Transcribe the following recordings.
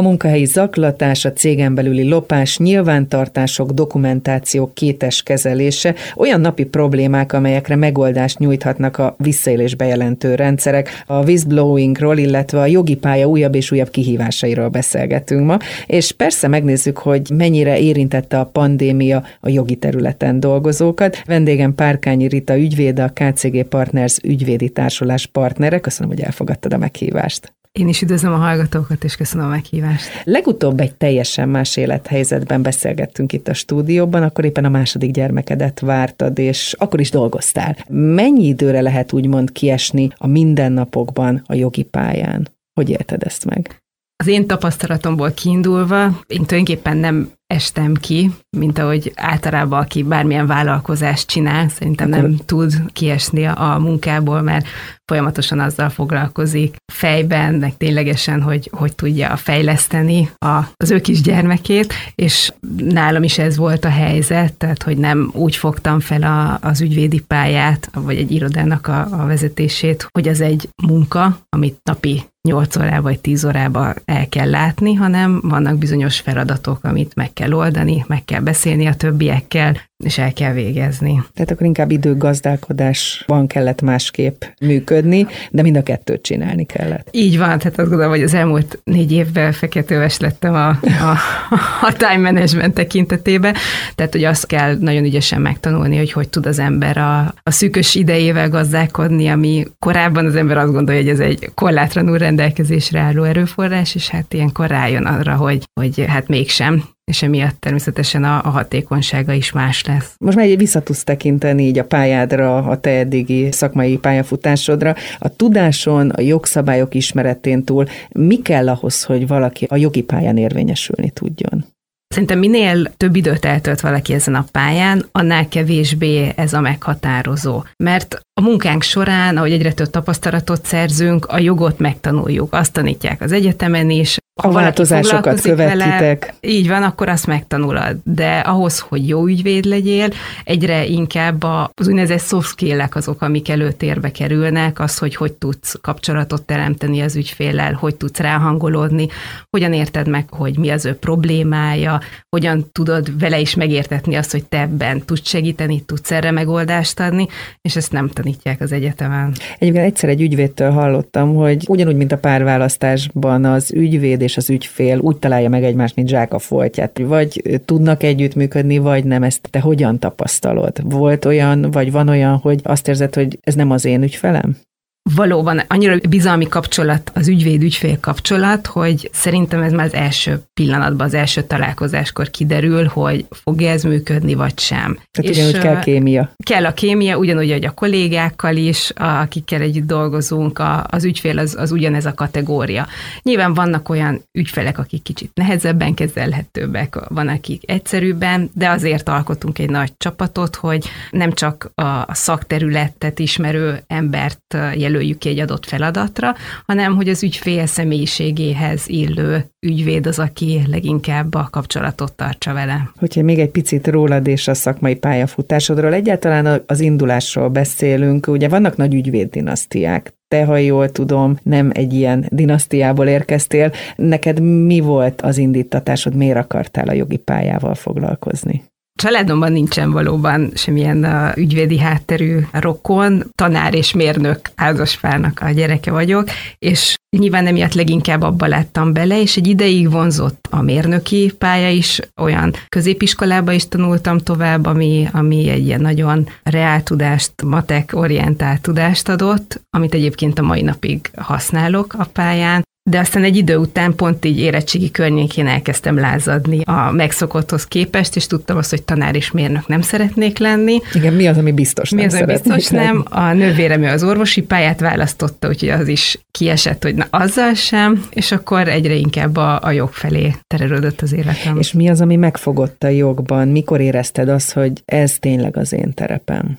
A munkahelyi zaklatás, a cégen belüli lopás, nyilvántartások, dokumentációk kétes kezelése, olyan napi problémák, amelyekre megoldást nyújthatnak a visszaélés bejelentő rendszerek, a whistleblowingról, illetve a jogi pálya újabb és újabb kihívásairól beszélgetünk ma, és persze megnézzük, hogy mennyire érintette a pandémia a jogi területen dolgozókat. Vendégem Párkányi Rita ügyvéd, a KCG Partners ügyvédi társulás partnere. Köszönöm, hogy elfogadtad a meghívást. Én is üdvözlöm a hallgatókat, és köszönöm a meghívást. Legutóbb egy teljesen más élethelyzetben beszélgettünk itt a stúdióban, akkor éppen a második gyermekedet vártad, és akkor is dolgoztál. Mennyi időre lehet úgymond kiesni a mindennapokban a jogi pályán? Hogy élted ezt meg? Az én tapasztalatomból kiindulva, én tulajdonképpen nem estem ki, mint ahogy általában aki bármilyen vállalkozást csinál, szerintem nem tud kiesni a munkából, mert folyamatosan azzal foglalkozik fejben, meg ténylegesen, hogy hogy tudja fejleszteni a, az ő kis gyermekét, és nálam is ez volt a helyzet, tehát hogy nem úgy fogtam fel a, az ügyvédi pályát, vagy egy irodának a, a vezetését, hogy az egy munka, amit napi 8 órába vagy 10 órába el kell látni, hanem vannak bizonyos feladatok, amit meg kell oldani, meg kell beszélni a többiekkel, és el kell végezni. Tehát akkor inkább időgazdálkodásban kellett másképp működni, de mind a kettőt csinálni kellett. Így van, tehát azt gondolom, hogy az elmúlt négy évben feketőves lettem a, a, a time management tekintetében, tehát hogy azt kell nagyon ügyesen megtanulni, hogy hogy tud az ember a, a szűkös idejével gazdálkodni, ami korábban az ember azt gondolja, hogy ez egy korlátlanul rendelkezésre álló erőforrás, és hát ilyenkor rájön arra, hogy, hogy hát mégsem és emiatt természetesen a, a hatékonysága is más lesz. Most már vissza tudsz tekinteni így a pályádra, a te eddigi szakmai pályafutásodra. A tudáson, a jogszabályok ismeretén túl mi kell ahhoz, hogy valaki a jogi pályán érvényesülni tudjon? Szerintem minél több időt eltölt valaki ezen a pályán, annál kevésbé ez a meghatározó. Mert a munkánk során, ahogy egyre több tapasztalatot szerzünk, a jogot megtanuljuk. Azt tanítják az egyetemen is, a változásokat követitek. Vele, így van, akkor azt megtanulod. De ahhoz, hogy jó ügyvéd legyél, egyre inkább az úgynevezett soft skill azok, amik előtérbe kerülnek, az, hogy hogy tudsz kapcsolatot teremteni az ügyféllel, hogy tudsz ráhangolódni, hogyan érted meg, hogy mi az ő problémája, hogyan tudod vele is megértetni azt, hogy te ebben tudsz segíteni, tudsz erre megoldást adni, és ezt nem tanítják az egyetemen. Egyébként egyszer egy ügyvédtől hallottam, hogy ugyanúgy, mint a párválasztásban az ügyvéd és az ügyfél úgy találja meg egymást, mint zsák a foltját. Vagy tudnak együttműködni, vagy nem. Ezt te hogyan tapasztalod? Volt olyan, vagy van olyan, hogy azt érzed, hogy ez nem az én ügyfelem? Valóban annyira bizalmi kapcsolat, az ügyvéd-ügyfél kapcsolat, hogy szerintem ez már az első pillanatban, az első találkozáskor kiderül, hogy fog ez működni, vagy sem. Tehát és ugyanúgy kell kémia. Kell a kémia, ugyanúgy, hogy a kollégákkal is, akikkel együtt dolgozunk, a, az ügyfél az, az ugyanez a kategória. Nyilván vannak olyan ügyfelek, akik kicsit nehezebben kezelhetőbbek, van akik egyszerűbben, de azért alkotunk egy nagy csapatot, hogy nem csak a szakterületet ismerő embert jelöljük, jelöljük ki egy adott feladatra, hanem hogy az ügyfél személyiségéhez illő ügyvéd az, aki leginkább a kapcsolatot tartsa vele. Hogyha még egy picit rólad és a szakmai pályafutásodról, egyáltalán az indulásról beszélünk, ugye vannak nagy ügyvéddinasztiák, te, ha jól tudom, nem egy ilyen dinasztiából érkeztél. Neked mi volt az indítatásod, miért akartál a jogi pályával foglalkozni? Családomban nincsen valóban semmilyen uh, ügyvédi hátterű rokon, tanár és mérnök házaspárnak a gyereke vagyok, és Nyilván emiatt leginkább abba lettem bele, és egy ideig vonzott a mérnöki pálya is, olyan középiskolába is tanultam tovább, ami, ami egy ilyen nagyon reál tudást, matek orientált tudást adott, amit egyébként a mai napig használok a pályán, de aztán egy idő után pont így érettségi környékén elkezdtem lázadni a megszokotthoz képest, és tudtam azt, hogy tanár és mérnök nem szeretnék lenni. Igen, mi az, ami biztos mi nem az, ami biztos nem. A nővérem az orvosi pályát választotta, úgyhogy az is kiesett, hogy na azzal sem, és akkor egyre inkább a, a jog felé terelődött az életem. És mi az, ami megfogott a jogban? Mikor érezted azt, hogy ez tényleg az én terepem?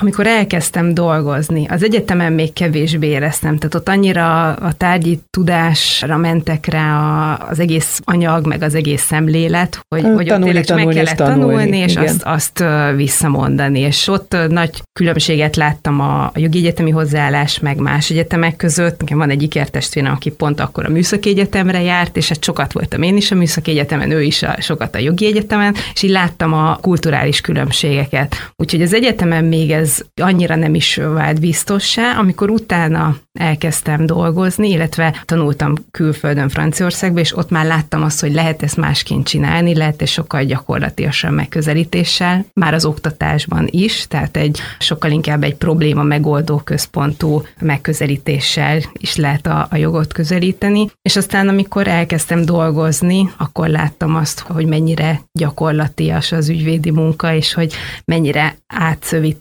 Amikor elkezdtem dolgozni, az egyetemen még kevésbé éreztem, tehát ott annyira a tárgyi tudásra mentek rá az egész anyag, meg az egész szemlélet, hogy, tanulni, hogy ott tényleg tanulni, meg kellett tanulni, tanulni és igen. azt, azt visszamondani. És ott nagy különbséget láttam a jogi egyetemi hozzáállás, meg más egyetemek között. Nekem van egy ikertestvérem, aki pont akkor a műszaki egyetemre járt, és hát sokat voltam én is a műszaki egyetemen, ő is a, sokat a jogi egyetemen, és így láttam a kulturális különbségeket. Úgyhogy az egyetemen még ez ez annyira nem is vált biztossá, amikor utána elkezdtem dolgozni, illetve tanultam külföldön Franciaországban, és ott már láttam azt, hogy lehet ezt másként csinálni, lehet ezt sokkal gyakorlatilasabb megközelítéssel, már az oktatásban is, tehát egy sokkal inkább egy probléma megoldó központú megközelítéssel is lehet a, a jogot közelíteni. És aztán, amikor elkezdtem dolgozni, akkor láttam azt, hogy mennyire gyakorlatias az ügyvédi munka, és hogy mennyire átszövi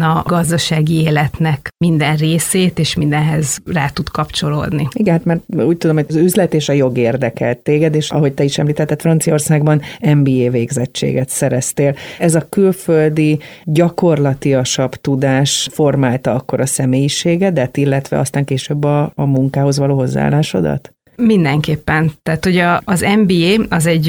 a gazdasági életnek minden részét, és mindenhez rá tud kapcsolódni. Igen, hát mert úgy tudom, hogy az üzlet és a jog érdekelt téged, és ahogy te is említetted, Franciaországban MBA végzettséget szereztél. Ez a külföldi gyakorlatiasabb tudás formálta akkor a személyiségedet, illetve aztán később a, a munkához való hozzáállásodat? Mindenképpen. Tehát ugye az MBA az egy,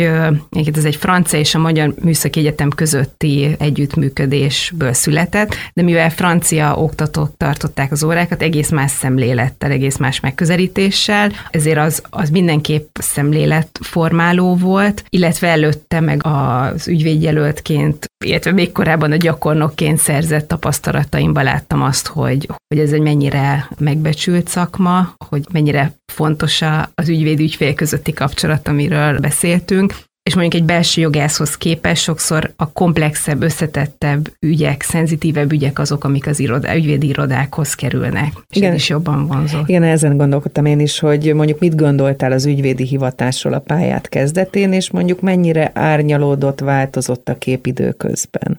ez egy francia és a Magyar Műszaki Egyetem közötti együttműködésből született, de mivel francia oktatók tartották az órákat, egész más szemlélettel, egész más megközelítéssel, ezért az, az mindenképp szemléletformáló volt, illetve előtte meg az ügyvédjelöltként, illetve még korábban a gyakornokként szerzett tapasztalataimban láttam azt, hogy, hogy ez egy mennyire megbecsült szakma, hogy mennyire fontos az ügyvéd-ügyfél közötti kapcsolat, amiről beszéltünk, és mondjuk egy belső jogászhoz képest sokszor a komplexebb, összetettebb ügyek, szenzitívebb ügyek azok, amik az irodá, ügyvédi irodákhoz kerülnek, és Igen. ez is jobban vonzott. Igen, ezen gondolkodtam én is, hogy mondjuk mit gondoltál az ügyvédi hivatásról a pályát kezdetén, és mondjuk mennyire árnyalódott, változott a kép időközben.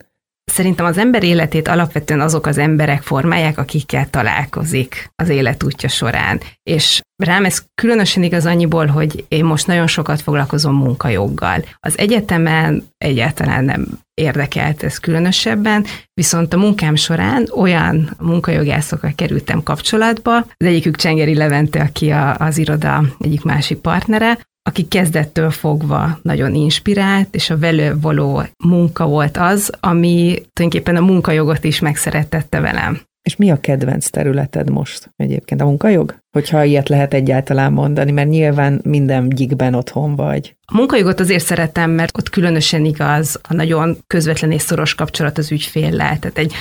Szerintem az ember életét alapvetően azok az emberek formálják, akikkel találkozik az életútja során. És rám ez különösen igaz annyiból, hogy én most nagyon sokat foglalkozom munkajoggal. Az egyetemen egyáltalán nem érdekelt ez különösebben, viszont a munkám során olyan munkajogászokkal kerültem kapcsolatba, az egyikük Csengeri Levente, aki a, az iroda egyik másik partnere, aki kezdettől fogva nagyon inspirált, és a velő való munka volt az, ami tulajdonképpen a munkajogot is megszerettette velem. És mi a kedvenc területed most egyébként? A munkajog? Hogyha ilyet lehet egyáltalán mondani, mert nyilván minden gyikben otthon vagy. A munkajogot azért szeretem, mert ott különösen igaz a nagyon közvetlen és szoros kapcsolat az ügyféllel. Tehát egy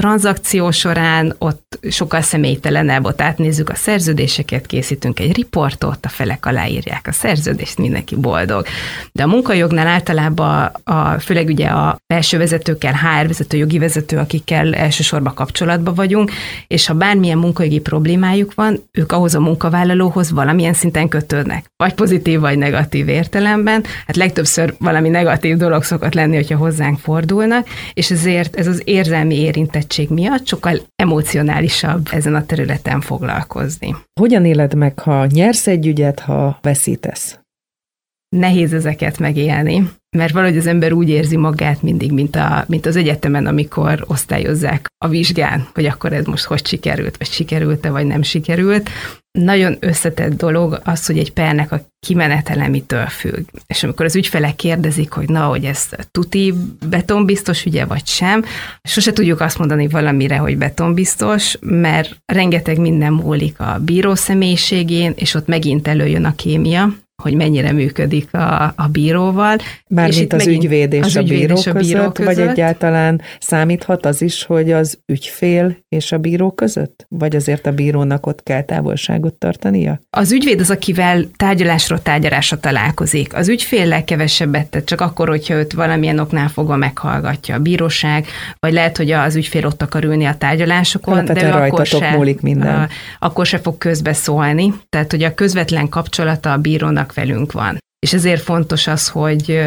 tranzakció során ott sokkal személytelenebb, ott átnézzük a szerződéseket, készítünk egy riportot, a felek aláírják a szerződést, mindenki boldog. De a munkajognál általában a, főleg ugye a belső vezetőkkel, HR vezető, jogi vezető, akikkel elsősorban kapcsolatban vagyunk, és ha bármilyen munkajogi problémájuk van, ők ahhoz a munkavállalóhoz valamilyen szinten kötődnek, vagy pozitív, vagy negatív értelemben. Hát legtöbbször valami negatív dolog szokott lenni, hogyha hozzánk fordulnak, és ezért ez az érzelmi érintett érettség miatt sokkal emocionálisabb ezen a területen foglalkozni. Hogyan éled meg, ha nyersz egy ügyet, ha veszítesz? Nehéz ezeket megélni, mert valahogy az ember úgy érzi magát mindig, mint, a, mint az egyetemen, amikor osztályozzák a vizsgán, hogy akkor ez most hogy sikerült, vagy sikerült-e, vagy nem sikerült nagyon összetett dolog az, hogy egy pernek a kimenetele mitől függ. És amikor az ügyfelek kérdezik, hogy na, hogy ez tuti betonbiztos ügye, vagy sem, sose tudjuk azt mondani valamire, hogy betonbiztos, mert rengeteg minden múlik a bíró személyiségén, és ott megint előjön a kémia, hogy mennyire működik a, a bíróval. Bármint az ügyvéd és, az a, bíró és a bíró között, között, vagy egyáltalán számíthat az is, hogy az ügyfél és a bíró között? Vagy azért a bírónak ott kell távolságot tartania? Az ügyvéd az, akivel tárgyalásról tárgyalásra találkozik. Az ügyféllel kevesebbet tett, csak akkor, hogyha őt valamilyen oknál fogva meghallgatja a bíróság, vagy lehet, hogy az ügyfél ott akar ülni a tárgyalásokon, de ő akkor se, múlik minden. A, akkor se fog közbeszólni. Tehát, hogy a közvetlen kapcsolata a bírónak velünk van. és ezért fontos az, hogy,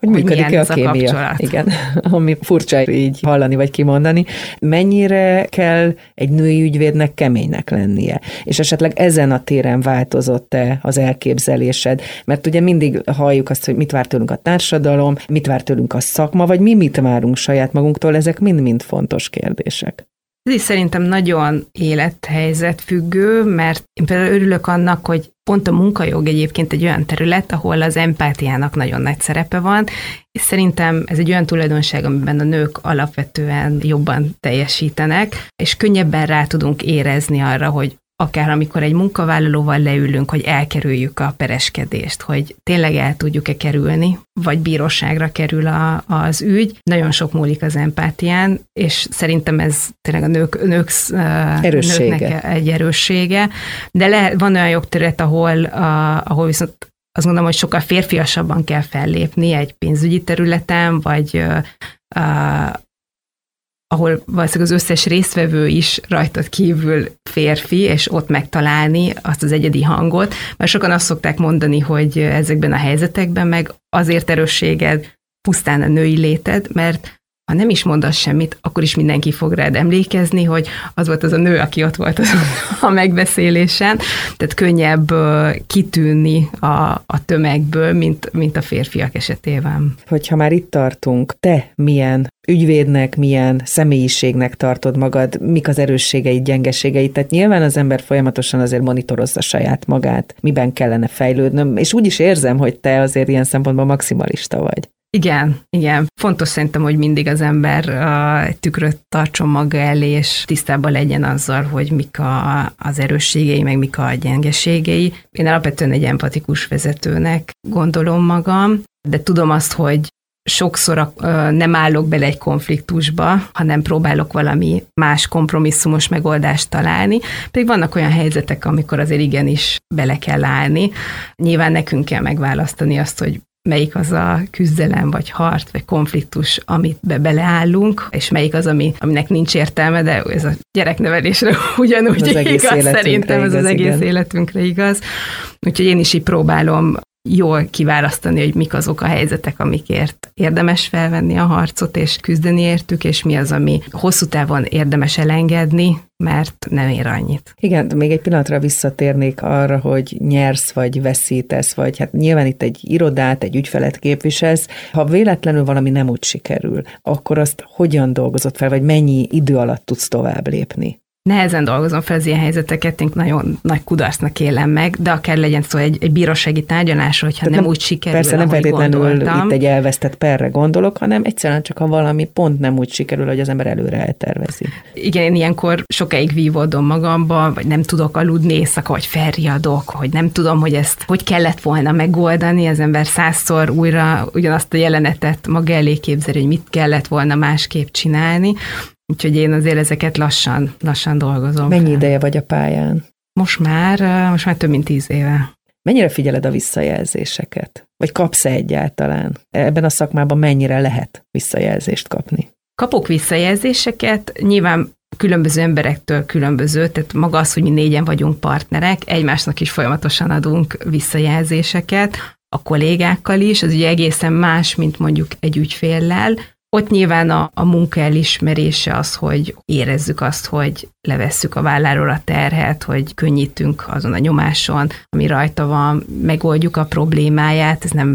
hogy működik-e a kémia. A Igen, ami furcsa így hallani vagy kimondani. Mennyire kell egy női ügyvédnek keménynek lennie? És esetleg ezen a téren változott-e az elképzelésed? Mert ugye mindig halljuk azt, hogy mit vár tőlünk a társadalom, mit vár tőlünk a szakma, vagy mi mit várunk saját magunktól, ezek mind-mind fontos kérdések. Ez is szerintem nagyon élethelyzet függő, mert én például örülök annak, hogy pont a munkajog egyébként egy olyan terület, ahol az empátiának nagyon nagy szerepe van, és szerintem ez egy olyan tulajdonság, amiben a nők alapvetően jobban teljesítenek, és könnyebben rá tudunk érezni arra, hogy akár amikor egy munkavállalóval leülünk, hogy elkerüljük a pereskedést, hogy tényleg el tudjuk-e kerülni, vagy bíróságra kerül a, az ügy. Nagyon sok múlik az empátián, és szerintem ez tényleg a nők, nők erőssége. nőknek egy erőssége. De le, van olyan jogterület, ahol, a, ahol viszont azt gondolom, hogy sokkal férfiasabban kell fellépni egy pénzügyi területen, vagy ahol valószínűleg az összes résztvevő is rajtad kívül férfi, és ott megtalálni azt az egyedi hangot, mert sokan azt szokták mondani, hogy ezekben a helyzetekben meg azért erősséged pusztán a női léted, mert ha nem is mondasz semmit, akkor is mindenki fog rád emlékezni, hogy az volt az a nő, aki ott volt az a megbeszélésen, tehát könnyebb kitűnni a, a tömegből, mint, mint a férfiak esetében. Hogyha már itt tartunk, te milyen ügyvédnek, milyen személyiségnek tartod magad, mik az erősségeid, gyengeségeid, tehát nyilván az ember folyamatosan azért monitorozza saját magát, miben kellene fejlődnöm, és úgy is érzem, hogy te azért ilyen szempontból maximalista vagy. Igen, igen. Fontos szerintem, hogy mindig az ember egy tükröt tartson maga elé, és tisztában legyen azzal, hogy mik a, az erősségei, meg mik a gyengeségei. Én alapvetően egy empatikus vezetőnek gondolom magam, de tudom azt, hogy sokszor nem állok bele egy konfliktusba, hanem próbálok valami más kompromisszumos megoldást találni. Pedig vannak olyan helyzetek, amikor azért igenis bele kell állni. Nyilván nekünk kell megválasztani azt, hogy melyik az a küzdelem, vagy harc, vagy konfliktus, amit be beleállunk, és melyik az, ami, aminek nincs értelme, de ez a gyereknevelésre ugyanúgy az igaz, szerintem ez az egész igen. életünkre igaz. Úgyhogy én is így próbálom jól kiválasztani, hogy mik azok a helyzetek, amikért érdemes felvenni a harcot és küzdeni értük, és mi az, ami hosszú távon érdemes elengedni, mert nem ér annyit. Igen, még egy pillanatra visszatérnék arra, hogy nyersz vagy veszítesz, vagy hát nyilván itt egy irodát, egy ügyfelet képviselsz. Ha véletlenül valami nem úgy sikerül, akkor azt hogyan dolgozott fel, vagy mennyi idő alatt tudsz tovább lépni? Nehezen dolgozom fel az ilyen helyzeteket, én nagyon nagy kudarcnak élem meg, de akár legyen szó egy, egy bírósági tárgyalás, hogyha nem, nem úgy sikerül, Persze nem feltétlenül gondoltam. itt egy elvesztett perre gondolok, hanem egyszerűen csak ha valami pont nem úgy sikerül, hogy az ember előre eltervezi. Igen, én ilyenkor sokáig vívódom magamba, vagy nem tudok aludni éjszaka, vagy felriadok, hogy nem tudom, hogy ezt hogy kellett volna megoldani, az ember százszor újra ugyanazt a jelenetet maga elé képzeli, hogy mit kellett volna másképp csinálni, Úgyhogy én azért ezeket lassan, lassan dolgozom. Mennyi ideje vagy a pályán? Most már, most már több mint tíz éve. Mennyire figyeled a visszajelzéseket? Vagy kapsz-e egyáltalán? Ebben a szakmában mennyire lehet visszajelzést kapni? Kapok visszajelzéseket, nyilván különböző emberektől különböző, tehát maga az, hogy mi négyen vagyunk partnerek, egymásnak is folyamatosan adunk visszajelzéseket, a kollégákkal is, az ugye egészen más, mint mondjuk egy ügyféllel, ott nyilván a, a munka elismerése az, hogy érezzük azt, hogy levesszük a válláról a terhet, hogy könnyítünk azon a nyomáson, ami rajta van, megoldjuk a problémáját, ez nem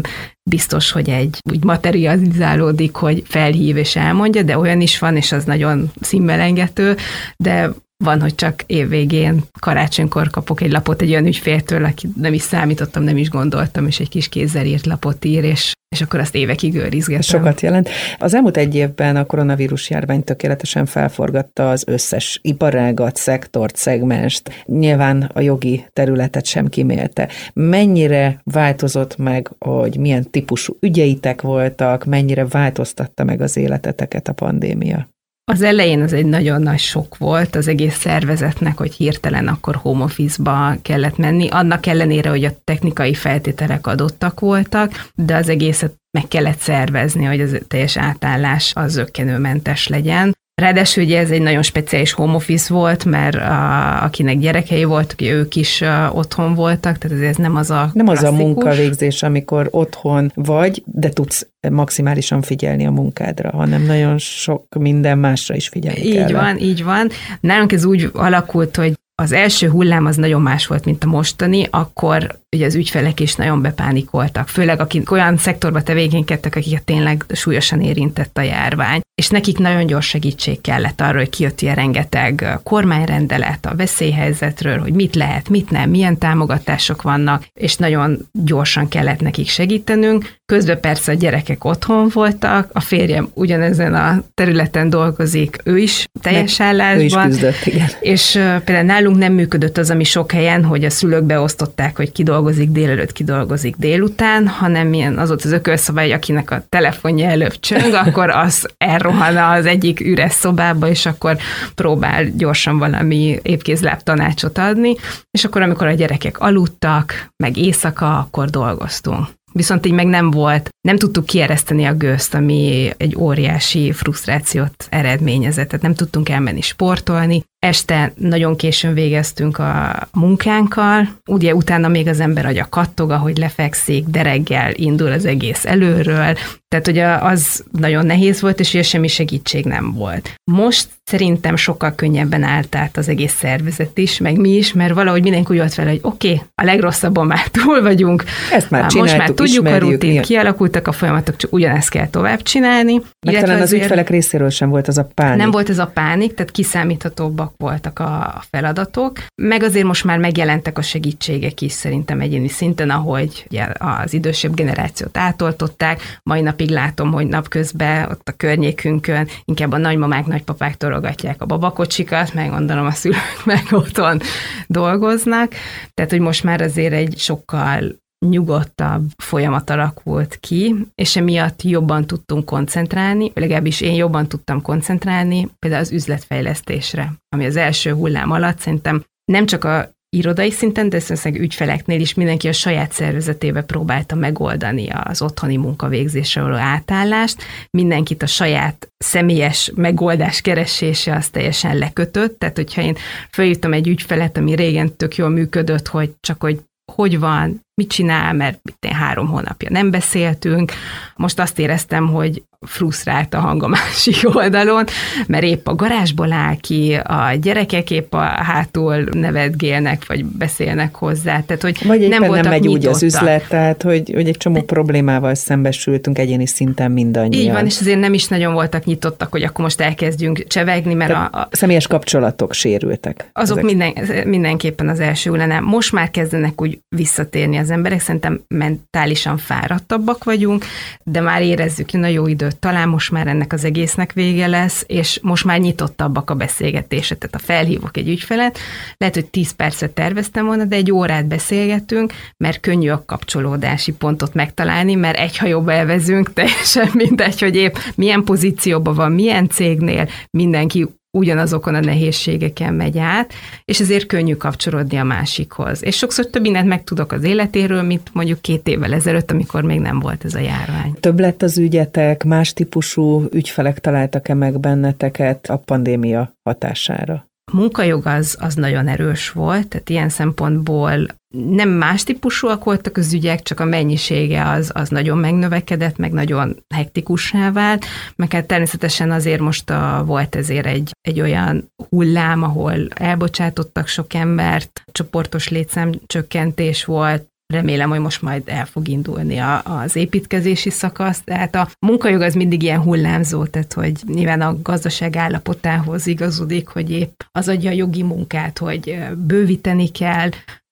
biztos, hogy egy úgy materializálódik, hogy felhív és elmondja, de olyan is van, és az nagyon színmelengető, de van, hogy csak évvégén, karácsonykor kapok egy lapot egy olyan ügyféltől, aki nem is számítottam, nem is gondoltam, és egy kis kézzel írt lapot ír, és és akkor azt évekig őrizgetem. Sokat jelent. Az elmúlt egy évben a koronavírus járvány tökéletesen felforgatta az összes iparágat, szektort, szegmenst. Nyilván a jogi területet sem kimélte. Mennyire változott meg, hogy milyen típusú ügyeitek voltak, mennyire változtatta meg az életeteket a pandémia? Az elején az egy nagyon nagy sok volt az egész szervezetnek, hogy hirtelen akkor home office-ba kellett menni, annak ellenére, hogy a technikai feltételek adottak voltak, de az egészet meg kellett szervezni, hogy az teljes átállás az zöggenőmentes legyen. Ráadásul ugye ez egy nagyon speciális home office volt, mert a, akinek gyerekei voltak, ők is a, otthon voltak, tehát ez nem az a Nem klasszikus. az a munkavégzés, amikor otthon vagy, de tudsz maximálisan figyelni a munkádra, hanem nagyon sok minden másra is figyelni Így kell. van, így van. Nálunk ez úgy alakult, hogy az első hullám az nagyon más volt, mint a mostani, akkor ugye az ügyfelek is nagyon bepánikoltak, főleg akik olyan szektorba tevékenykedtek, akiket tényleg súlyosan érintett a járvány. És nekik nagyon gyors segítség kellett arra, hogy kijött ilyen rengeteg kormányrendelet a veszélyhelyzetről, hogy mit lehet, mit nem, milyen támogatások vannak, és nagyon gyorsan kellett nekik segítenünk. Közben persze a gyerekek otthon voltak, a férjem ugyanezen a területen dolgozik, ő is teljes Meg állásban. Ő is küzdött, igen. És például nálunk nem működött az, ami sok helyen, hogy a szülők beosztották, hogy ki dolgozik délelőtt, ki dolgozik délután, hanem milyen az ott az ökölszabály, akinek a telefonja előbb csöng, akkor az elrohan az egyik üres szobába, és akkor próbál gyorsan valami épkézláb tanácsot adni, és akkor amikor a gyerekek aludtak, meg éjszaka, akkor dolgoztunk. Viszont így meg nem volt, nem tudtuk kiereszteni a gőzt, ami egy óriási frusztrációt eredményezett, tehát nem tudtunk elmenni sportolni, este nagyon későn végeztünk a munkánkkal, ugye utána még az ember agya kattog, ahogy lefekszik, de reggel indul az egész előről, tehát ugye az nagyon nehéz volt, és ugye semmi segítség nem volt. Most szerintem sokkal könnyebben állt át az egész szervezet is, meg mi is, mert valahogy mindenki úgy volt vele, hogy oké, okay, a legrosszabban már túl vagyunk, Ezt már most már tudjuk a rutin, kialakultak a folyamatok, csak ugyanezt kell tovább csinálni. Meg talán az ügyfelek részéről sem volt az a pánik. Nem volt ez a pánik, tehát kiszámíthatóbbak voltak a feladatok, meg azért most már megjelentek a segítségek is szerintem egyéni szinten, ahogy ugye az idősebb generációt átoltották, mai napig látom, hogy napközben ott a környékünkön inkább a nagymamák, nagypapák torogatják a babakocsikat, meg gondolom a szülők meg otthon dolgoznak, tehát hogy most már azért egy sokkal nyugodtabb folyamat alakult ki, és emiatt jobban tudtunk koncentrálni, legalábbis én jobban tudtam koncentrálni például az üzletfejlesztésre, ami az első hullám alatt szerintem nem csak a irodai szinten, de szerintem ügyfeleknél is mindenki a saját szervezetébe próbálta megoldani az otthoni munkavégzésre való átállást. Mindenkit a saját személyes megoldás keresése az teljesen lekötött, tehát hogyha én feljutom egy ügyfelet, ami régen tök jól működött, hogy csak hogy hogy van, mit csinál, mert itt három hónapja nem beszéltünk. Most azt éreztem, hogy frusztrált a hang a másik oldalon, mert épp a garázsból áll ki, a gyerekek épp a hátul nevetgélnek, vagy beszélnek hozzá. Tehát, hogy vagy nem, nem megy úgy az üzlet, tehát hogy, hogy egy csomó problémával szembesültünk egyéni szinten mindannyian. Így van, és azért nem is nagyon voltak nyitottak, hogy akkor most elkezdjünk csevegni, mert a, a személyes kapcsolatok sérültek. Azok minden, mindenképpen az első lenne. Most már kezdenek úgy visszatérni az emberek, szerintem mentálisan fáradtabbak vagyunk, de már érezzük, hogy na jó időt talán most már ennek az egésznek vége lesz, és most már nyitottabbak a beszélgetések, tehát a felhívok egy ügyfelet, lehet, hogy 10 percet terveztem volna, de egy órát beszélgetünk, mert könnyű a kapcsolódási pontot megtalálni, mert egy hajóba elvezünk, teljesen mindegy, hogy épp milyen pozícióban van, milyen cégnél, mindenki ugyanazokon a nehézségeken megy át, és ezért könnyű kapcsolódni a másikhoz. És sokszor több mindent megtudok az életéről, mint mondjuk két évvel ezelőtt, amikor még nem volt ez a járvány. Több lett az ügyetek, más típusú ügyfelek találtak-e meg benneteket a pandémia hatására? A munkajog az, az nagyon erős volt, tehát ilyen szempontból nem más típusúak voltak az ügyek, csak a mennyisége az, az nagyon megnövekedett, meg nagyon hektikussá vált, meg hát természetesen azért most a, volt ezért egy, egy olyan hullám, ahol elbocsátottak sok embert, csoportos létszámcsökkentés volt, remélem, hogy most majd el fog indulni a, az építkezési szakasz. Tehát a munkajog az mindig ilyen hullámzó, tehát hogy nyilván a gazdaság állapotához igazodik, hogy épp az adja a jogi munkát, hogy bővíteni kell,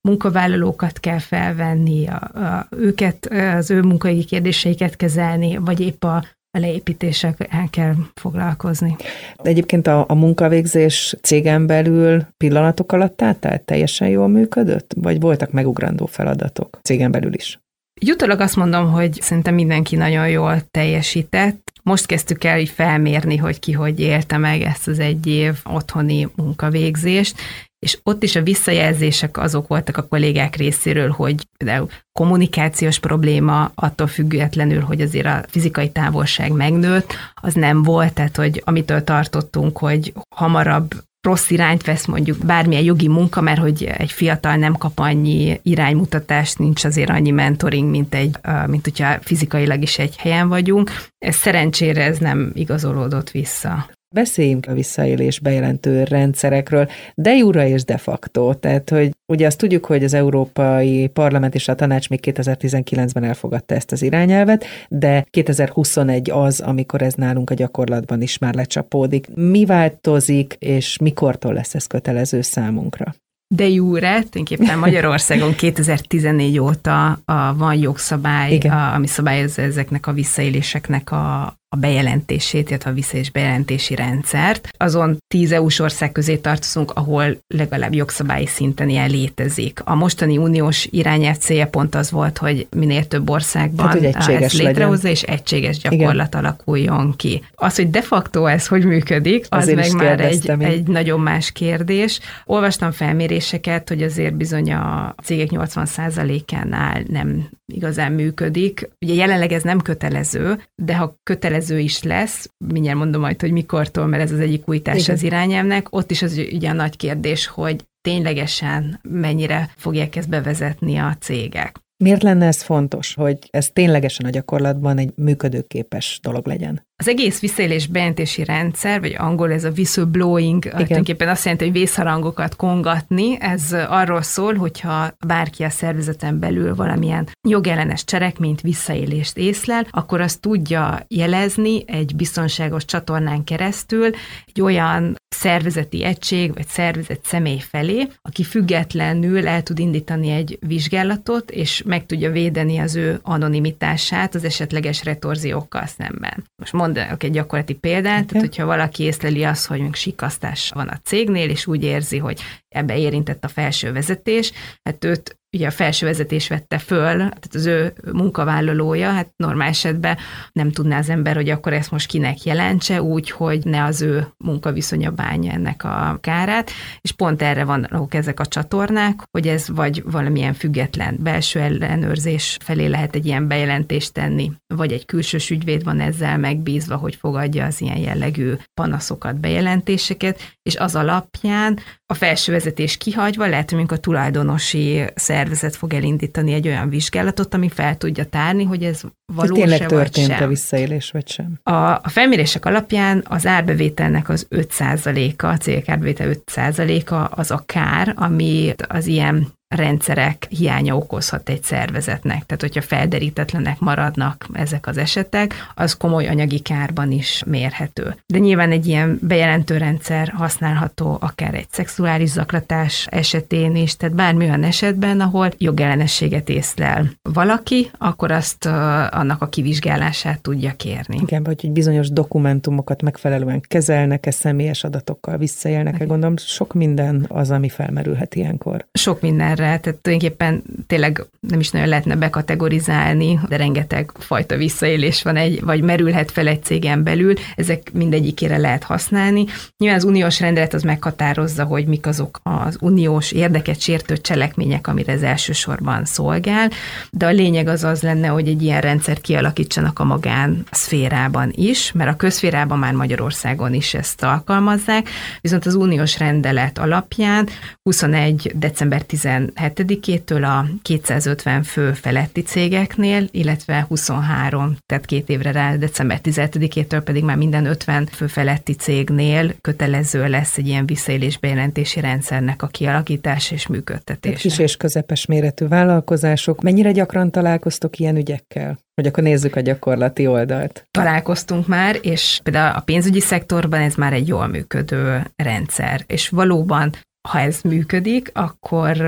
munkavállalókat kell felvenni, a, a, őket, az ő munkai kérdéseiket kezelni, vagy épp a, a leépítéssel kell foglalkozni. De egyébként a, a munkavégzés cégen belül pillanatok alatt át, tehát teljesen jól működött? Vagy voltak megugrandó feladatok cégen belül is? Jutólag azt mondom, hogy szerintem mindenki nagyon jól teljesített. Most kezdtük el így felmérni, hogy ki hogy élte meg ezt az egy év otthoni munkavégzést, és ott is a visszajelzések azok voltak a kollégák részéről, hogy például kommunikációs probléma attól függetlenül, hogy azért a fizikai távolság megnőtt, az nem volt, tehát hogy amitől tartottunk, hogy hamarabb rossz irányt vesz mondjuk bármilyen jogi munka, mert hogy egy fiatal nem kap annyi iránymutatást, nincs azért annyi mentoring, mint, egy, mint hogyha fizikailag is egy helyen vagyunk. Ez szerencsére ez nem igazolódott vissza. Beszéljünk a visszaélés bejelentő rendszerekről, de jura és de facto. Tehát, hogy ugye azt tudjuk, hogy az Európai Parlament és a Tanács még 2019-ben elfogadta ezt az irányelvet, de 2021 az, amikor ez nálunk a gyakorlatban is már lecsapódik. Mi változik, és mikortól lesz ez kötelező számunkra? De jure, tulajdonképpen Magyarországon 2014 óta a, van jogszabály, a, ami szabályozza ezeknek a visszaéléseknek a, a bejelentését, illetve a vissza- és bejelentési rendszert. Azon tíz EU-s ország közé tartozunk, ahol legalább jogszabályi szinten ilyen létezik. A mostani uniós irányelv célja pont az volt, hogy minél több országban hát, ezt létrehozza, és egységes gyakorlat Igen. alakuljon ki. Az, hogy de facto ez hogy működik, az azért meg már egy, egy nagyon más kérdés. Olvastam felméréseket, hogy azért bizony a cégek 80%-ánál nem igazán működik. Ugye jelenleg ez nem kötelező, de ha kötelező is lesz, mindjárt mondom majd, hogy mikortól, mert ez az egyik újítás Igen. az irányelvnek, ott is az ugye a nagy kérdés, hogy ténylegesen mennyire fogják ezt bevezetni a cégek. Miért lenne ez fontos, hogy ez ténylegesen a gyakorlatban egy működőképes dolog legyen? Az egész visszaélés bejelentési rendszer, vagy angol ez a whistleblowing, Igen. tulajdonképpen azt jelenti, hogy vészharangokat kongatni, ez arról szól, hogyha bárki a szervezeten belül valamilyen jogellenes cselekményt, visszaélést észlel, akkor azt tudja jelezni egy biztonságos csatornán keresztül egy olyan szervezeti egység, vagy szervezet személy felé, aki függetlenül el tud indítani egy vizsgálatot, és meg tudja védeni az ő anonimitását az esetleges retorziókkal szemben. Most mondanak egy gyakorlati példát, okay. tehát hogyha valaki észleli azt, hogy még sikasztás van a cégnél, és úgy érzi, hogy ebbe érintett a felső vezetés, hát őt ugye a felső vezetés vette föl, tehát az ő munkavállalója, hát normál esetben nem tudná az ember, hogy akkor ezt most kinek jelentse, úgy, hogy ne az ő munkaviszonya bánja ennek a kárát, és pont erre vannak ezek a csatornák, hogy ez vagy valamilyen független belső ellenőrzés felé lehet egy ilyen bejelentést tenni, vagy egy külsős ügyvéd van ezzel megbízva, hogy fogadja az ilyen jellegű panaszokat, bejelentéseket, és az alapján a felső vezetés kihagyva lehet, hogy a tulajdonosi szervezet fog elindítani egy olyan vizsgálatot, ami fel tudja tárni, hogy ez valós tényleg történt a visszaélés, vagy sem? A, a felmérések alapján az árbevételnek az 5%-a, a cégek árbevétel 5%-a az a kár, ami az ilyen rendszerek hiánya okozhat egy szervezetnek. Tehát, hogyha felderítetlenek maradnak ezek az esetek, az komoly anyagi kárban is mérhető. De nyilván egy ilyen bejelentő rendszer használható akár egy szexuális zaklatás esetén is, tehát bármi olyan esetben, ahol jogellenességet észlel valaki, akkor azt annak a kivizsgálását tudja kérni. Igen, vagy hogy bizonyos dokumentumokat megfelelően kezelnek-e, személyes adatokkal visszaélnek-e, gondolom, sok minden az, ami felmerülhet ilyenkor. Sok mindenre erre, tehát tulajdonképpen tényleg nem is nagyon lehetne bekategorizálni, de rengeteg fajta visszaélés van, egy, vagy merülhet fel egy cégen belül, ezek mindegyikére lehet használni. Nyilván az uniós rendelet az meghatározza, hogy mik azok az uniós érdeket sértő cselekmények, amire ez elsősorban szolgál, de a lényeg az az lenne, hogy egy ilyen rendszert kialakítsanak a magán szférában is, mert a közszférában már Magyarországon is ezt alkalmazzák, viszont az uniós rendelet alapján 21. december 10 17-től a 250 fő feletti cégeknél, illetve 23, tehát két évre rá, december 17-től pedig már minden 50 fő feletti cégnél kötelező lesz egy ilyen visszaélés bejelentési rendszernek a kialakítás és működtetése. Kis és közepes méretű vállalkozások. Mennyire gyakran találkoztok ilyen ügyekkel? Hogy akkor nézzük a gyakorlati oldalt. Találkoztunk már, és például a pénzügyi szektorban ez már egy jól működő rendszer, és valóban ha ez működik, akkor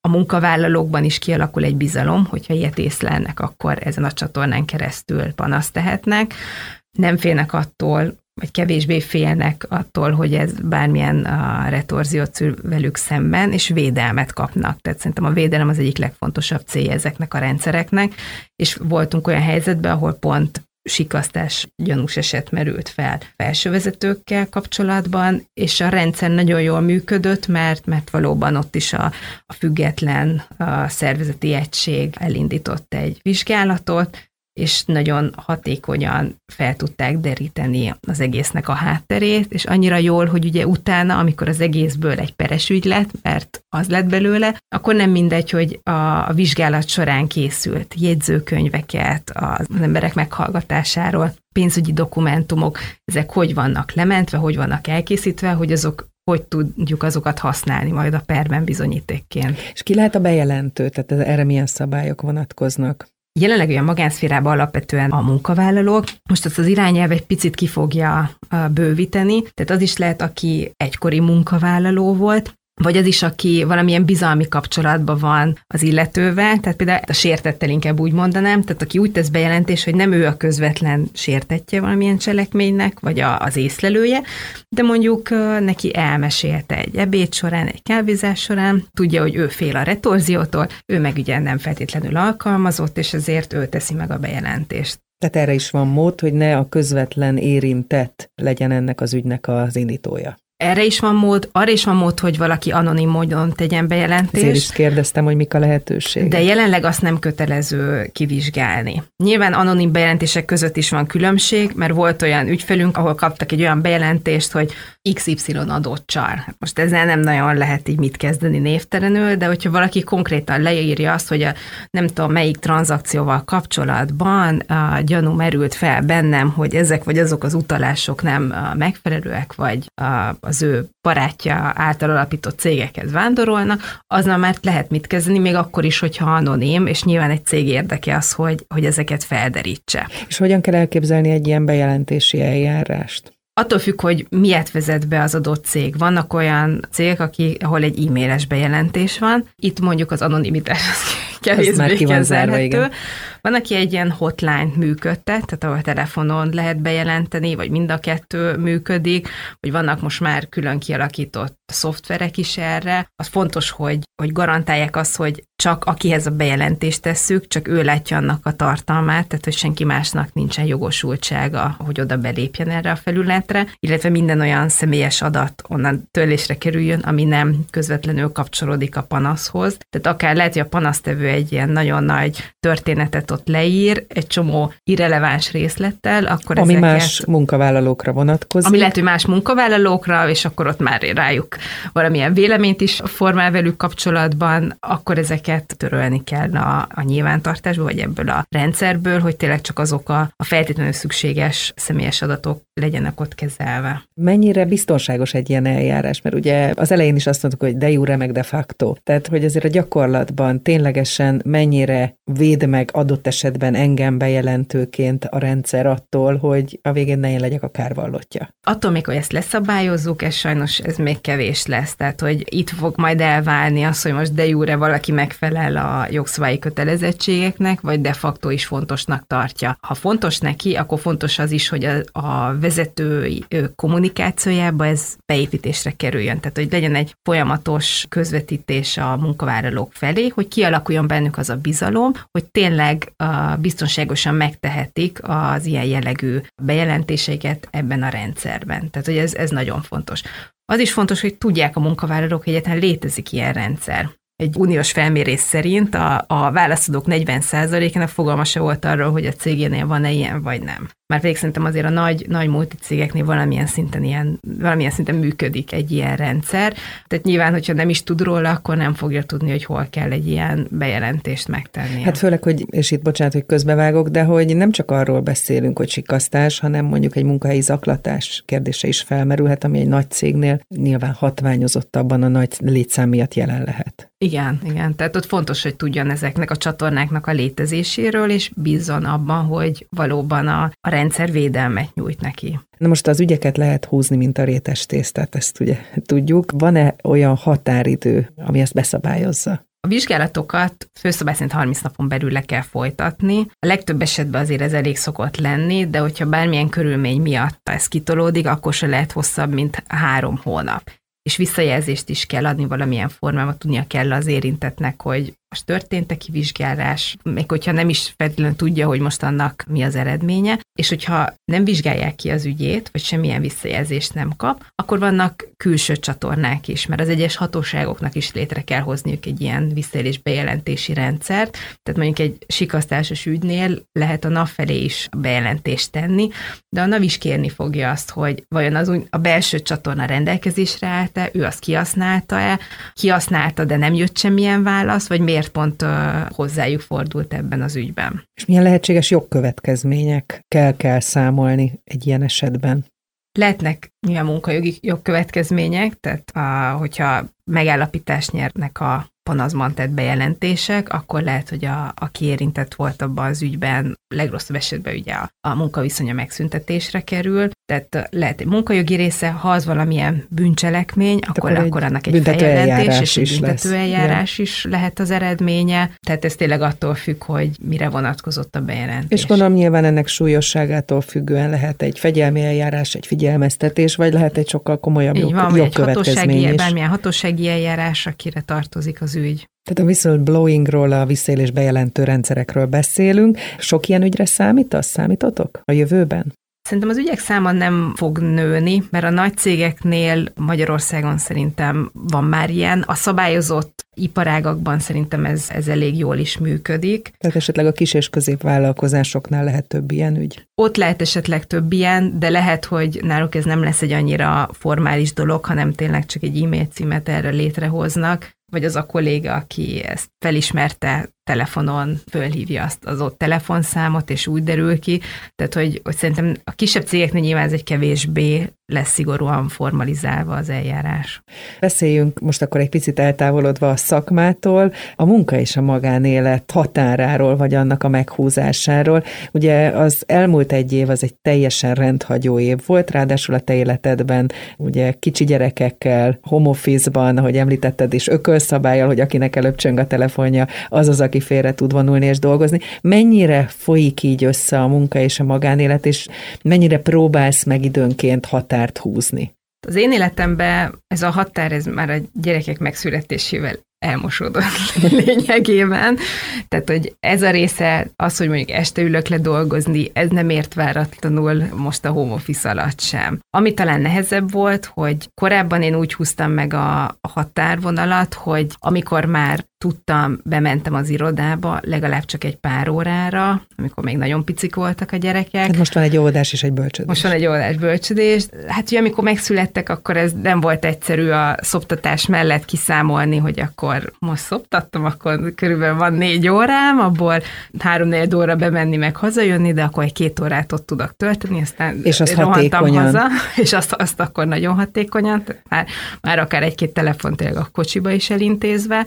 a munkavállalókban is kialakul egy bizalom, hogyha ilyet észlelnek, akkor ezen a csatornán keresztül panaszt tehetnek. Nem félnek attól, vagy kevésbé félnek attól, hogy ez bármilyen a retorziót szül velük szemben, és védelmet kapnak. Tehát szerintem a védelem az egyik legfontosabb célja ezeknek a rendszereknek, és voltunk olyan helyzetben, ahol pont sikasztás gyanús eset merült fel felsővezetőkkel kapcsolatban, és a rendszer nagyon jól működött, mert, mert valóban ott is a, a független a szervezeti egység elindított egy vizsgálatot, és nagyon hatékonyan fel tudták deríteni az egésznek a hátterét, és annyira jól, hogy ugye utána, amikor az egészből egy peres ügy lett, mert az lett belőle, akkor nem mindegy, hogy a, vizsgálat során készült jegyzőkönyveket az emberek meghallgatásáról, pénzügyi dokumentumok, ezek hogy vannak lementve, hogy vannak elkészítve, hogy azok hogy tudjuk azokat használni majd a perben bizonyítékként. És ki lehet a bejelentő, tehát erre milyen szabályok vonatkoznak? Jelenleg olyan magánszférában alapvetően a munkavállalók. Most azt az irányelv egy picit ki fogja bővíteni, tehát az is lehet, aki egykori munkavállaló volt, vagy az is, aki valamilyen bizalmi kapcsolatban van az illetővel, tehát például a sértettel inkább úgy mondanám, tehát aki úgy tesz bejelentés, hogy nem ő a közvetlen sértetje valamilyen cselekménynek, vagy a, az észlelője, de mondjuk neki elmesélte egy ebéd során, egy kávézás során, tudja, hogy ő fél a retorziótól, ő meg ugye nem feltétlenül alkalmazott, és ezért ő teszi meg a bejelentést. Tehát erre is van mód, hogy ne a közvetlen érintett legyen ennek az ügynek az indítója. Erre is van mód, arra is van mód, hogy valaki anonim módon tegyen bejelentést. Ezért is kérdeztem, hogy mik a lehetőség. De jelenleg azt nem kötelező kivizsgálni. Nyilván anonim bejelentések között is van különbség, mert volt olyan ügyfelünk, ahol kaptak egy olyan bejelentést, hogy XY adott csar. Hát most ezzel nem nagyon lehet így mit kezdeni névtelenül, de hogyha valaki konkrétan leírja azt, hogy a nem tudom melyik tranzakcióval kapcsolatban a gyanú merült fel bennem, hogy ezek vagy azok az utalások nem megfelelőek, vagy az ő barátja által alapított cégekhez vándorolnak, aznal már lehet mit kezdeni, még akkor is, hogyha anonim, és nyilván egy cég érdeke az, hogy, hogy ezeket felderítse. És hogyan kell elképzelni egy ilyen bejelentési eljárást? Attól függ, hogy miért vezet be az adott cég. Vannak olyan cégek, aki, ahol egy e-mailes bejelentés van. Itt mondjuk az anonimitás kevésbé kezelhető. Van, aki egy ilyen hotline működtet, tehát ahol telefonon lehet bejelenteni, vagy mind a kettő működik, vagy vannak most már külön kialakított szoftverek is erre. Az fontos, hogy, hogy garantálják azt, hogy csak akihez a bejelentést tesszük, csak ő látja annak a tartalmát, tehát hogy senki másnak nincsen jogosultsága, hogy oda belépjen erre a felületre, illetve minden olyan személyes adat onnan törlésre kerüljön, ami nem közvetlenül kapcsolódik a panaszhoz. Tehát akár lehet, hogy a panasztevő egy ilyen nagyon nagy történetet ott leír, egy csomó irreleváns részlettel, akkor Ami ezeket, más munkavállalókra vonatkozik. Ami lehet, hogy más munkavállalókra, és akkor ott már rájuk valamilyen véleményt is formál velük kapcsolatban, akkor ezeket törölni kell a, a nyilvántartásból, vagy ebből a rendszerből, hogy tényleg csak azok a, a feltétlenül szükséges személyes adatok legyenek ott kezelve. Mennyire biztonságos egy ilyen eljárás? Mert ugye az elején is azt mondtuk, hogy de jure meg de facto. Tehát, hogy azért a gyakorlatban ténylegesen mennyire véd meg adott esetben engem bejelentőként a rendszer attól, hogy a végén ne én legyek a kárvallottja. Attól még, hogy ezt leszabályozzuk, ez sajnos ez még kevés lesz. Tehát, hogy itt fog majd elválni az, hogy most de jure valaki megfelel a jogszabályi kötelezettségeknek, vagy de facto is fontosnak tartja. Ha fontos neki, akkor fontos az is, hogy a, a vezetői kommunikációjába ez beépítésre kerüljön. Tehát, hogy legyen egy folyamatos közvetítés a munkavállalók felé, hogy kialakuljon bennük az a bizalom, hogy tényleg biztonságosan megtehetik az ilyen jellegű bejelentéseiket ebben a rendszerben. Tehát, hogy ez, ez nagyon fontos. Az is fontos, hogy tudják a munkavállalók, hogy egyáltalán létezik ilyen rendszer egy uniós felmérés szerint a, a válaszadók 40%-ának fogalma se volt arról, hogy a cégénél van-e ilyen, vagy nem. Már pedig szerintem azért a nagy, nagy multicégeknél valamilyen szinten ilyen, valamilyen szinten működik egy ilyen rendszer. Tehát nyilván, hogyha nem is tud róla, akkor nem fogja tudni, hogy hol kell egy ilyen bejelentést megtenni. Hát főleg, hogy, és itt bocsánat, hogy közbevágok, de hogy nem csak arról beszélünk, hogy sikasztás, hanem mondjuk egy munkahelyi zaklatás kérdése is felmerülhet, ami egy nagy cégnél nyilván hatványozottabban a nagy létszám miatt jelen lehet. Igen, igen. Tehát ott fontos, hogy tudjon ezeknek a csatornáknak a létezéséről, és bízzon abban, hogy valóban a, a rendszer védelmet nyújt neki. Na most az ügyeket lehet húzni, mint a rétes tésztát, ezt ugye tudjuk. Van-e olyan határidő, ami ezt beszabályozza? A vizsgálatokat főszabály szerint 30 napon belül le kell folytatni. A legtöbb esetben azért ez elég szokott lenni, de hogyha bármilyen körülmény miatt ez kitolódik, akkor se lehet hosszabb, mint három hónap és visszajelzést is kell adni valamilyen formában, tudnia kell az érintetnek, hogy történt-e kivizsgálás, még hogyha nem is feltétlenül tudja, hogy most annak mi az eredménye, és hogyha nem vizsgálják ki az ügyét, vagy semmilyen visszajelzést nem kap, akkor vannak külső csatornák is, mert az egyes hatóságoknak is létre kell hozniuk egy ilyen visszaélés bejelentési rendszert, tehát mondjuk egy sikasztásos ügynél lehet a NAV felé is bejelentést tenni, de a NAV is kérni fogja azt, hogy vajon az a belső csatorna rendelkezésre állt-e, ő azt kihasználta-e, kihasználta, de nem jött semmilyen válasz, vagy miért pont uh, hozzájuk fordult ebben az ügyben. És milyen lehetséges jogkövetkezményekkel kell számolni egy ilyen esetben? Lehetnek milyen munkajogi jogkövetkezmények, tehát a, hogyha megállapítást nyernek a panaszban tett bejelentések, akkor lehet, hogy a, aki érintett volt abban az ügyben, legrosszabb esetben ugye a, a munkaviszonya megszüntetésre kerül, tehát lehet egy munkajogi része, ha az valamilyen bűncselekmény, hát akkor, akkor, annak egy feljelentés és egy büntetőeljárás is lehet az eredménye, tehát ez tényleg attól függ, hogy mire vonatkozott a bejelentés. És gondolom nyilván ennek súlyosságától függően lehet egy fegyelmi eljárás, egy figyelmeztetés, vagy lehet egy sokkal komolyabb jog, van, jogkövetkezmény egy is. Bármilyen hatósági eljárás, akire tartozik az ügy. Tehát a whistleblowingról, a visszaélés bejelentő rendszerekről beszélünk. Sok ilyen ügyre számít, az számítotok a jövőben? Szerintem az ügyek száma nem fog nőni, mert a nagy cégeknél Magyarországon szerintem van már ilyen. A szabályozott iparágakban szerintem ez, ez elég jól is működik. Tehát esetleg a kis és középvállalkozásoknál lehet több ilyen ügy? Ott lehet esetleg több ilyen, de lehet, hogy náluk ez nem lesz egy annyira formális dolog, hanem tényleg csak egy e-mail címet erre létrehoznak, vagy az a kolléga, aki ezt felismerte, telefonon fölhívja azt az ott telefonszámot, és úgy derül ki. Tehát, hogy, hogy szerintem a kisebb cégeknél nyilván ez egy kevésbé lesz szigorúan formalizálva az eljárás. Beszéljünk most akkor egy picit eltávolodva a szakmától, a munka és a magánélet határáról, vagy annak a meghúzásáról. Ugye az elmúlt egy év az egy teljesen rendhagyó év volt, ráadásul a te életedben ugye kicsi gyerekekkel, home office-ban, ahogy említetted, és ökölszabályal, hogy akinek előbb csöng a telefonja, az az, aki félre tud vonulni és dolgozni. Mennyire folyik így össze a munka és a magánélet, és mennyire próbálsz meg időnként határt húzni? Az én életemben ez a határ, ez már a gyerekek megszületésével elmosódott lényegében. Tehát, hogy ez a része, az, hogy mondjuk este ülök le dolgozni, ez nem ért váratlanul most a home office alatt sem. Ami talán nehezebb volt, hogy korábban én úgy húztam meg a határvonalat, hogy amikor már tudtam, bementem az irodába legalább csak egy pár órára, amikor még nagyon picik voltak a gyerekek. Tehát most van egy óvodás és egy bölcsödés. Most van egy óvodás bölcsödés. Hát ugye amikor megszülettek, akkor ez nem volt egyszerű a szoptatás mellett kiszámolni, hogy akkor most szoptattam, akkor körülbelül van négy órám, abból három-négy óra bemenni, meg hazajönni, de akkor egy két órát ott tudok tölteni, aztán és azt hatékonyan. haza, és azt, azt akkor nagyon hatékonyan, már, már akár egy-két telefon tényleg a kocsiba is elintézve,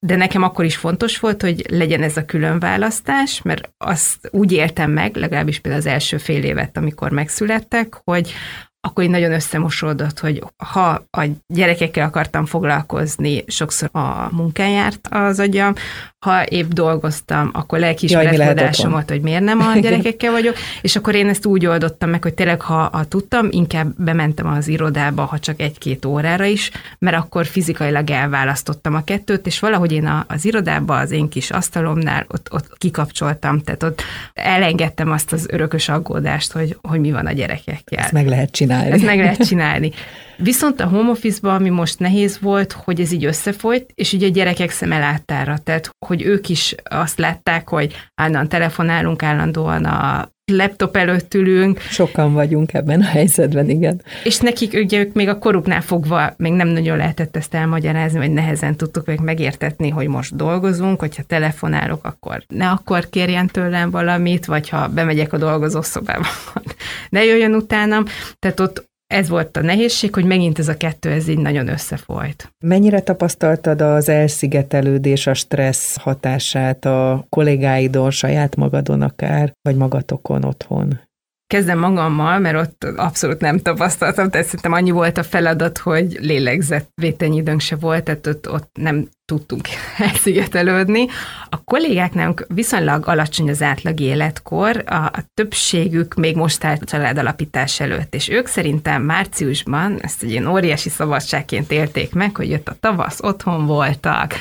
de nekem akkor is fontos volt, hogy legyen ez a külön választás, mert azt úgy éltem meg, legalábbis például az első fél évet, amikor megszülettek, hogy akkor így nagyon összemosódott, hogy ha a gyerekekkel akartam foglalkozni, sokszor a munkán járt az agyam, ha épp dolgoztam, akkor lelkiismerettudásomat, hogy miért nem a gyerekekkel vagyok, és akkor én ezt úgy oldottam meg, hogy tényleg, ha, ha tudtam, inkább bementem az irodába, ha csak egy-két órára is, mert akkor fizikailag elválasztottam a kettőt, és valahogy én a, az irodába, az én kis asztalomnál ott, ott kikapcsoltam, tehát ott elengedtem azt az örökös aggódást, hogy, hogy mi van a gyerekekkel. Ezt meg lehet csinálni. Ezt meg lehet csinálni. Viszont a home office ami most nehéz volt, hogy ez így összefolyt, és ugye a gyerekek szeme láttára, tehát hogy ők is azt látták, hogy állandóan telefonálunk, állandóan a laptop előtt ülünk. Sokan vagyunk ebben a helyzetben, igen. És nekik ugye ők még a koruknál fogva még nem nagyon lehetett ezt elmagyarázni, vagy nehezen tudtuk ők megértetni, hogy most dolgozunk, hogyha telefonálok, akkor ne akkor kérjen tőlem valamit, vagy ha bemegyek a dolgozószobába, ne jöjjön utánam. Tehát ott ez volt a nehézség, hogy megint ez a kettő, ez így nagyon összefolyt. Mennyire tapasztaltad az elszigetelődés, a stressz hatását a kollégáidon, saját magadon akár, vagy magatokon otthon? Kezdem magammal, mert ott abszolút nem tapasztaltam, tehát szerintem annyi volt a feladat, hogy lélegzett vétennyi időnk se volt, tehát ott, ott nem tudtunk elszigetelődni. A kollégáknál viszonylag alacsony az átlag életkor, a, a többségük még most állt családalapítás előtt, és ők szerintem márciusban ezt egy ilyen óriási szabadságként élték meg, hogy jött a tavasz, otthon voltak,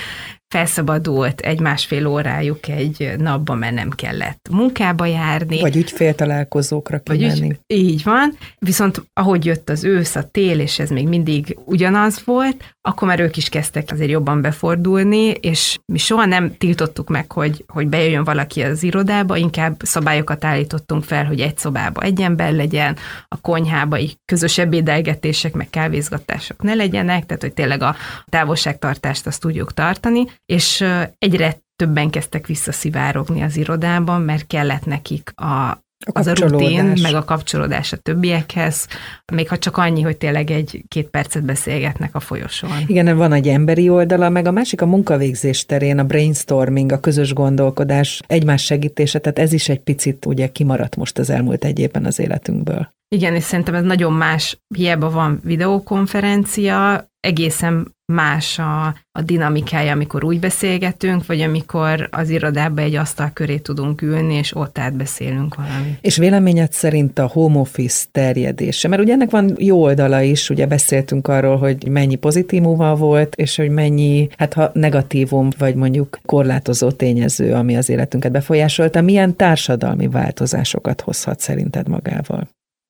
felszabadult egy másfél órájuk egy napban, mert nem kellett munkába járni. Vagy ügyféltalálkozókra kimenni. Vagy ügy, így van. Viszont ahogy jött az ősz, a tél, és ez még mindig ugyanaz volt, akkor már ők is kezdtek azért jobban befordulni, és mi soha nem tiltottuk meg, hogy, hogy bejöjjön valaki az irodába, inkább szabályokat állítottunk fel, hogy egy szobába egy ember legyen, a konyhába közös ebédelgetések, meg kávézgatások ne legyenek, tehát hogy tényleg a távolságtartást azt tudjuk tartani, és egyre többen kezdtek visszaszivárogni az irodában, mert kellett nekik a a az a rutin, meg a kapcsolódás a többiekhez, még ha csak annyi, hogy tényleg egy-két percet beszélgetnek a folyosón. Igen, van egy emberi oldala, meg a másik a munkavégzés terén, a brainstorming, a közös gondolkodás, egymás segítése, tehát ez is egy picit ugye kimaradt most az elmúlt egy évben az életünkből. Igen, és szerintem ez nagyon más, hiába van videokonferencia, egészen más a, a dinamikája, amikor úgy beszélgetünk, vagy amikor az irodában egy asztal köré tudunk ülni, és ott átbeszélünk valamit. És véleményed szerint a home office terjedése, mert ugye ennek van jó oldala is, ugye beszéltünk arról, hogy mennyi pozitívuma volt, és hogy mennyi, hát ha negatívum, vagy mondjuk korlátozó tényező, ami az életünket befolyásolta, milyen társadalmi változásokat hozhat szerinted magával?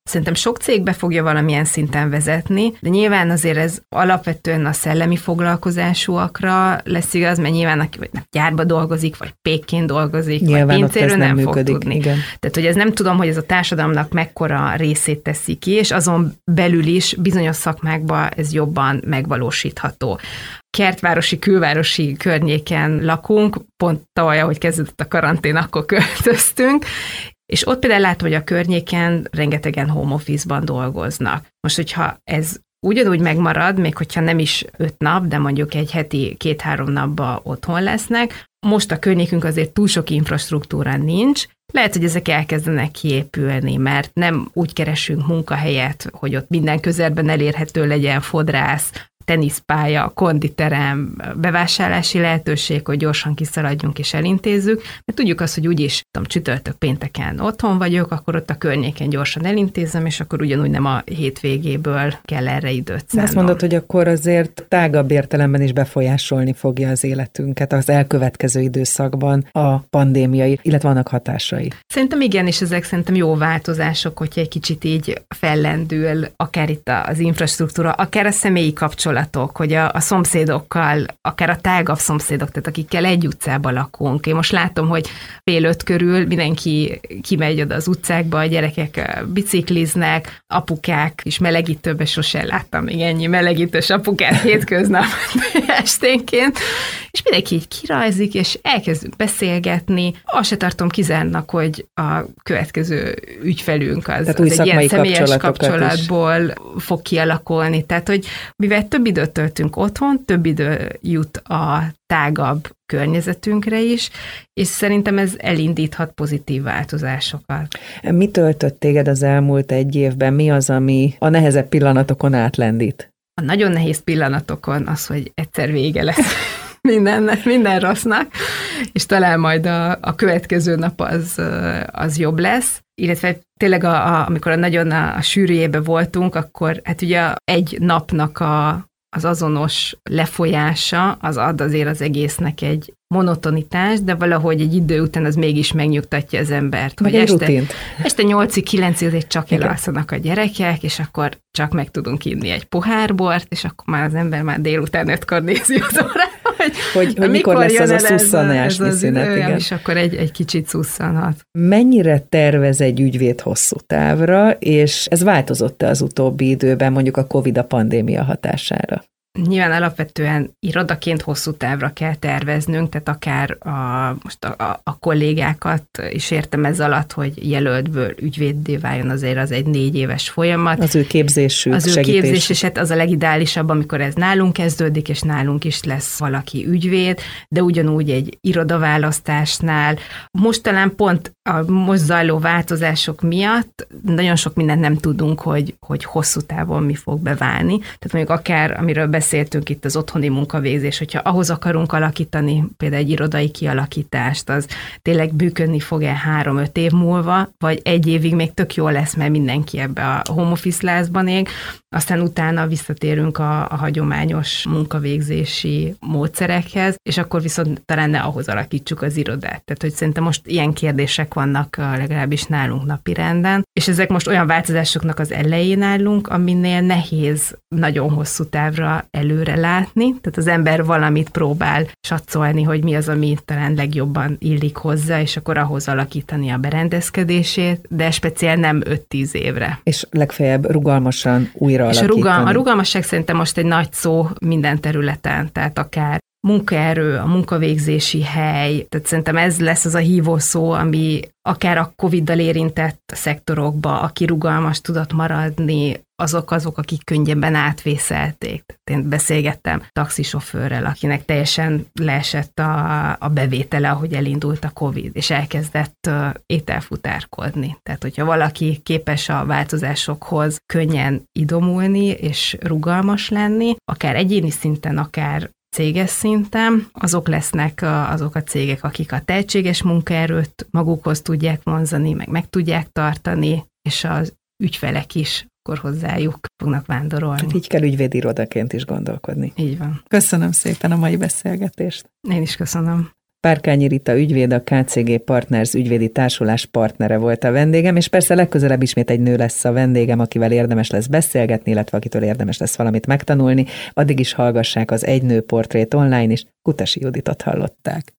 Szerintem sok cég be fogja valamilyen szinten vezetni, de nyilván azért ez alapvetően a szellemi foglalkozásúakra lesz igaz, mert nyilván aki vagy gyárba dolgozik, vagy pékként dolgozik, nyilván vagy pincérő nem, nem működik, fog tudni. Igen. Tehát, hogy ez nem tudom, hogy ez a társadalomnak mekkora részét teszi ki, és azon belül is bizonyos szakmákban ez jobban megvalósítható kertvárosi, külvárosi környéken lakunk, pont tavaly, ahogy kezdődött a karantén, akkor költöztünk, és ott például látom, hogy a környéken rengetegen home office-ban dolgoznak. Most, hogyha ez ugyanúgy megmarad, még hogyha nem is öt nap, de mondjuk egy heti két-három napba otthon lesznek, most a környékünk azért túl sok infrastruktúra nincs, lehet, hogy ezek elkezdenek kiépülni, mert nem úgy keresünk munkahelyet, hogy ott minden közelben elérhető legyen fodrász, teniszpálya, konditerem, bevásárlási lehetőség, hogy gyorsan kiszaladjunk és elintézzük, mert tudjuk azt, hogy úgyis tudom, csütörtök pénteken otthon vagyok, akkor ott a környéken gyorsan elintézem, és akkor ugyanúgy nem a hétvégéből kell erre időt szánnom. Azt mondod, hogy akkor azért tágabb értelemben is befolyásolni fogja az életünket az elkövetkező időszakban a pandémiai, illetve vannak hatásai. Szerintem igen, és ezek szerintem jó változások, hogyha egy kicsit így fellendül, akár itt az infrastruktúra, akár a személyi kapcsolat kapcsolatok, hogy a, a szomszédokkal, akár a tágabb szomszédok, tehát akikkel egy utcában lakunk. Én most látom, hogy fél öt körül mindenki kimegy oda az utcákba, a gyerekek bicikliznek, apukák is melegítőbe sosem láttam még ennyi melegítős apukát hétköznap esténként, és mindenki így kirajzik, és elkezdünk beszélgetni. Azt se tartom kizárnak, hogy a következő ügyfelünk az, az egy ilyen személyes kapcsolatból is. fog kialakulni. Tehát, hogy mivel több időt töltünk otthon, több idő jut a tágabb környezetünkre is, és szerintem ez elindíthat pozitív változásokat. Mi töltött téged az elmúlt egy évben? Mi az, ami a nehezebb pillanatokon átlendít? A nagyon nehéz pillanatokon az, hogy egyszer vége lesz mindennek, minden rossznak, és talán majd a, a következő nap az, az jobb lesz, illetve tényleg a, a, amikor a nagyon a, a sűrűjébe voltunk, akkor hát ugye egy napnak a, az azonos lefolyása az ad azért az egésznek egy monotonitás, de valahogy egy idő után az mégis megnyugtatja az embert. Meg hogy este, rutint. este 8-9 azért csak elalszanak a gyerekek, és akkor csak meg tudunk inni egy pohár bort, és akkor már az ember már délután ötkor nézi az órát, hogy, hogy, mikor, mikor lesz az a szusszanás ez, szünet, igen. És akkor egy, egy kicsit szusszanhat. Mennyire tervez egy ügyvéd hosszú távra, és ez változott-e az utóbbi időben, mondjuk a Covid a pandémia hatására? Nyilván alapvetően irodaként hosszú távra kell terveznünk, tehát akár a, most a, a, kollégákat is értem ez alatt, hogy jelöltből ügyvéddé váljon, azért az egy négy éves folyamat. Az ő képzésük, Az ő képzés, és hát az a legideálisabb, amikor ez nálunk kezdődik, és nálunk is lesz valaki ügyvéd, de ugyanúgy egy irodaválasztásnál. Most talán pont a most zajló változások miatt nagyon sok mindent nem tudunk, hogy, hogy hosszú távon mi fog beválni. Tehát mondjuk akár, amiről beszéltünk itt az otthoni munkavégzés, hogyha ahhoz akarunk alakítani például egy irodai kialakítást, az tényleg bűkönni fog-e három-öt év múlva, vagy egy évig még tök jó lesz, mert mindenki ebbe a home office lázban ég, aztán utána visszatérünk a, a hagyományos munkavégzési módszerekhez, és akkor viszont talán ne ahhoz alakítsuk az irodát. Tehát, hogy szerintem most ilyen kérdések vannak legalábbis nálunk napi renden, és ezek most olyan változásoknak az elején állunk, aminél nehéz nagyon hosszú távra előre látni, tehát az ember valamit próbál satszolni, hogy mi az, ami talán legjobban illik hozzá, és akkor ahhoz alakítani a berendezkedését, de speciál nem 5-10 évre. És legfeljebb rugalmasan újra És a, rugal, a rugalmasság szerintem most egy nagy szó minden területen, tehát akár munkaerő, a munkavégzési hely, tehát szerintem ez lesz az a hívó szó, ami akár a Covid-dal érintett szektorokba, aki rugalmas tudott maradni, azok azok, akik könnyebben átvészelték. Tehát én beszélgettem taxisofőrrel, akinek teljesen leesett a, a bevétele, ahogy elindult a Covid, és elkezdett ételfutárkodni. Tehát, hogyha valaki képes a változásokhoz könnyen idomulni és rugalmas lenni, akár egyéni szinten, akár céges szinten, azok lesznek azok a cégek, akik a tehetséges munkaerőt magukhoz tudják vonzani, meg meg tudják tartani, és az ügyfelek is akkor hozzájuk fognak vándorolni. Hát így kell ügyvédirodaként is gondolkodni. Így van. Köszönöm szépen a mai beszélgetést. Én is köszönöm. Párkányi Rita ügyvéd, a KCG Partners ügyvédi társulás partnere volt a vendégem, és persze legközelebb ismét egy nő lesz a vendégem, akivel érdemes lesz beszélgetni, illetve akitől érdemes lesz valamit megtanulni. Addig is hallgassák az Egy Nő Portrét online is, Kutasi Juditot hallották.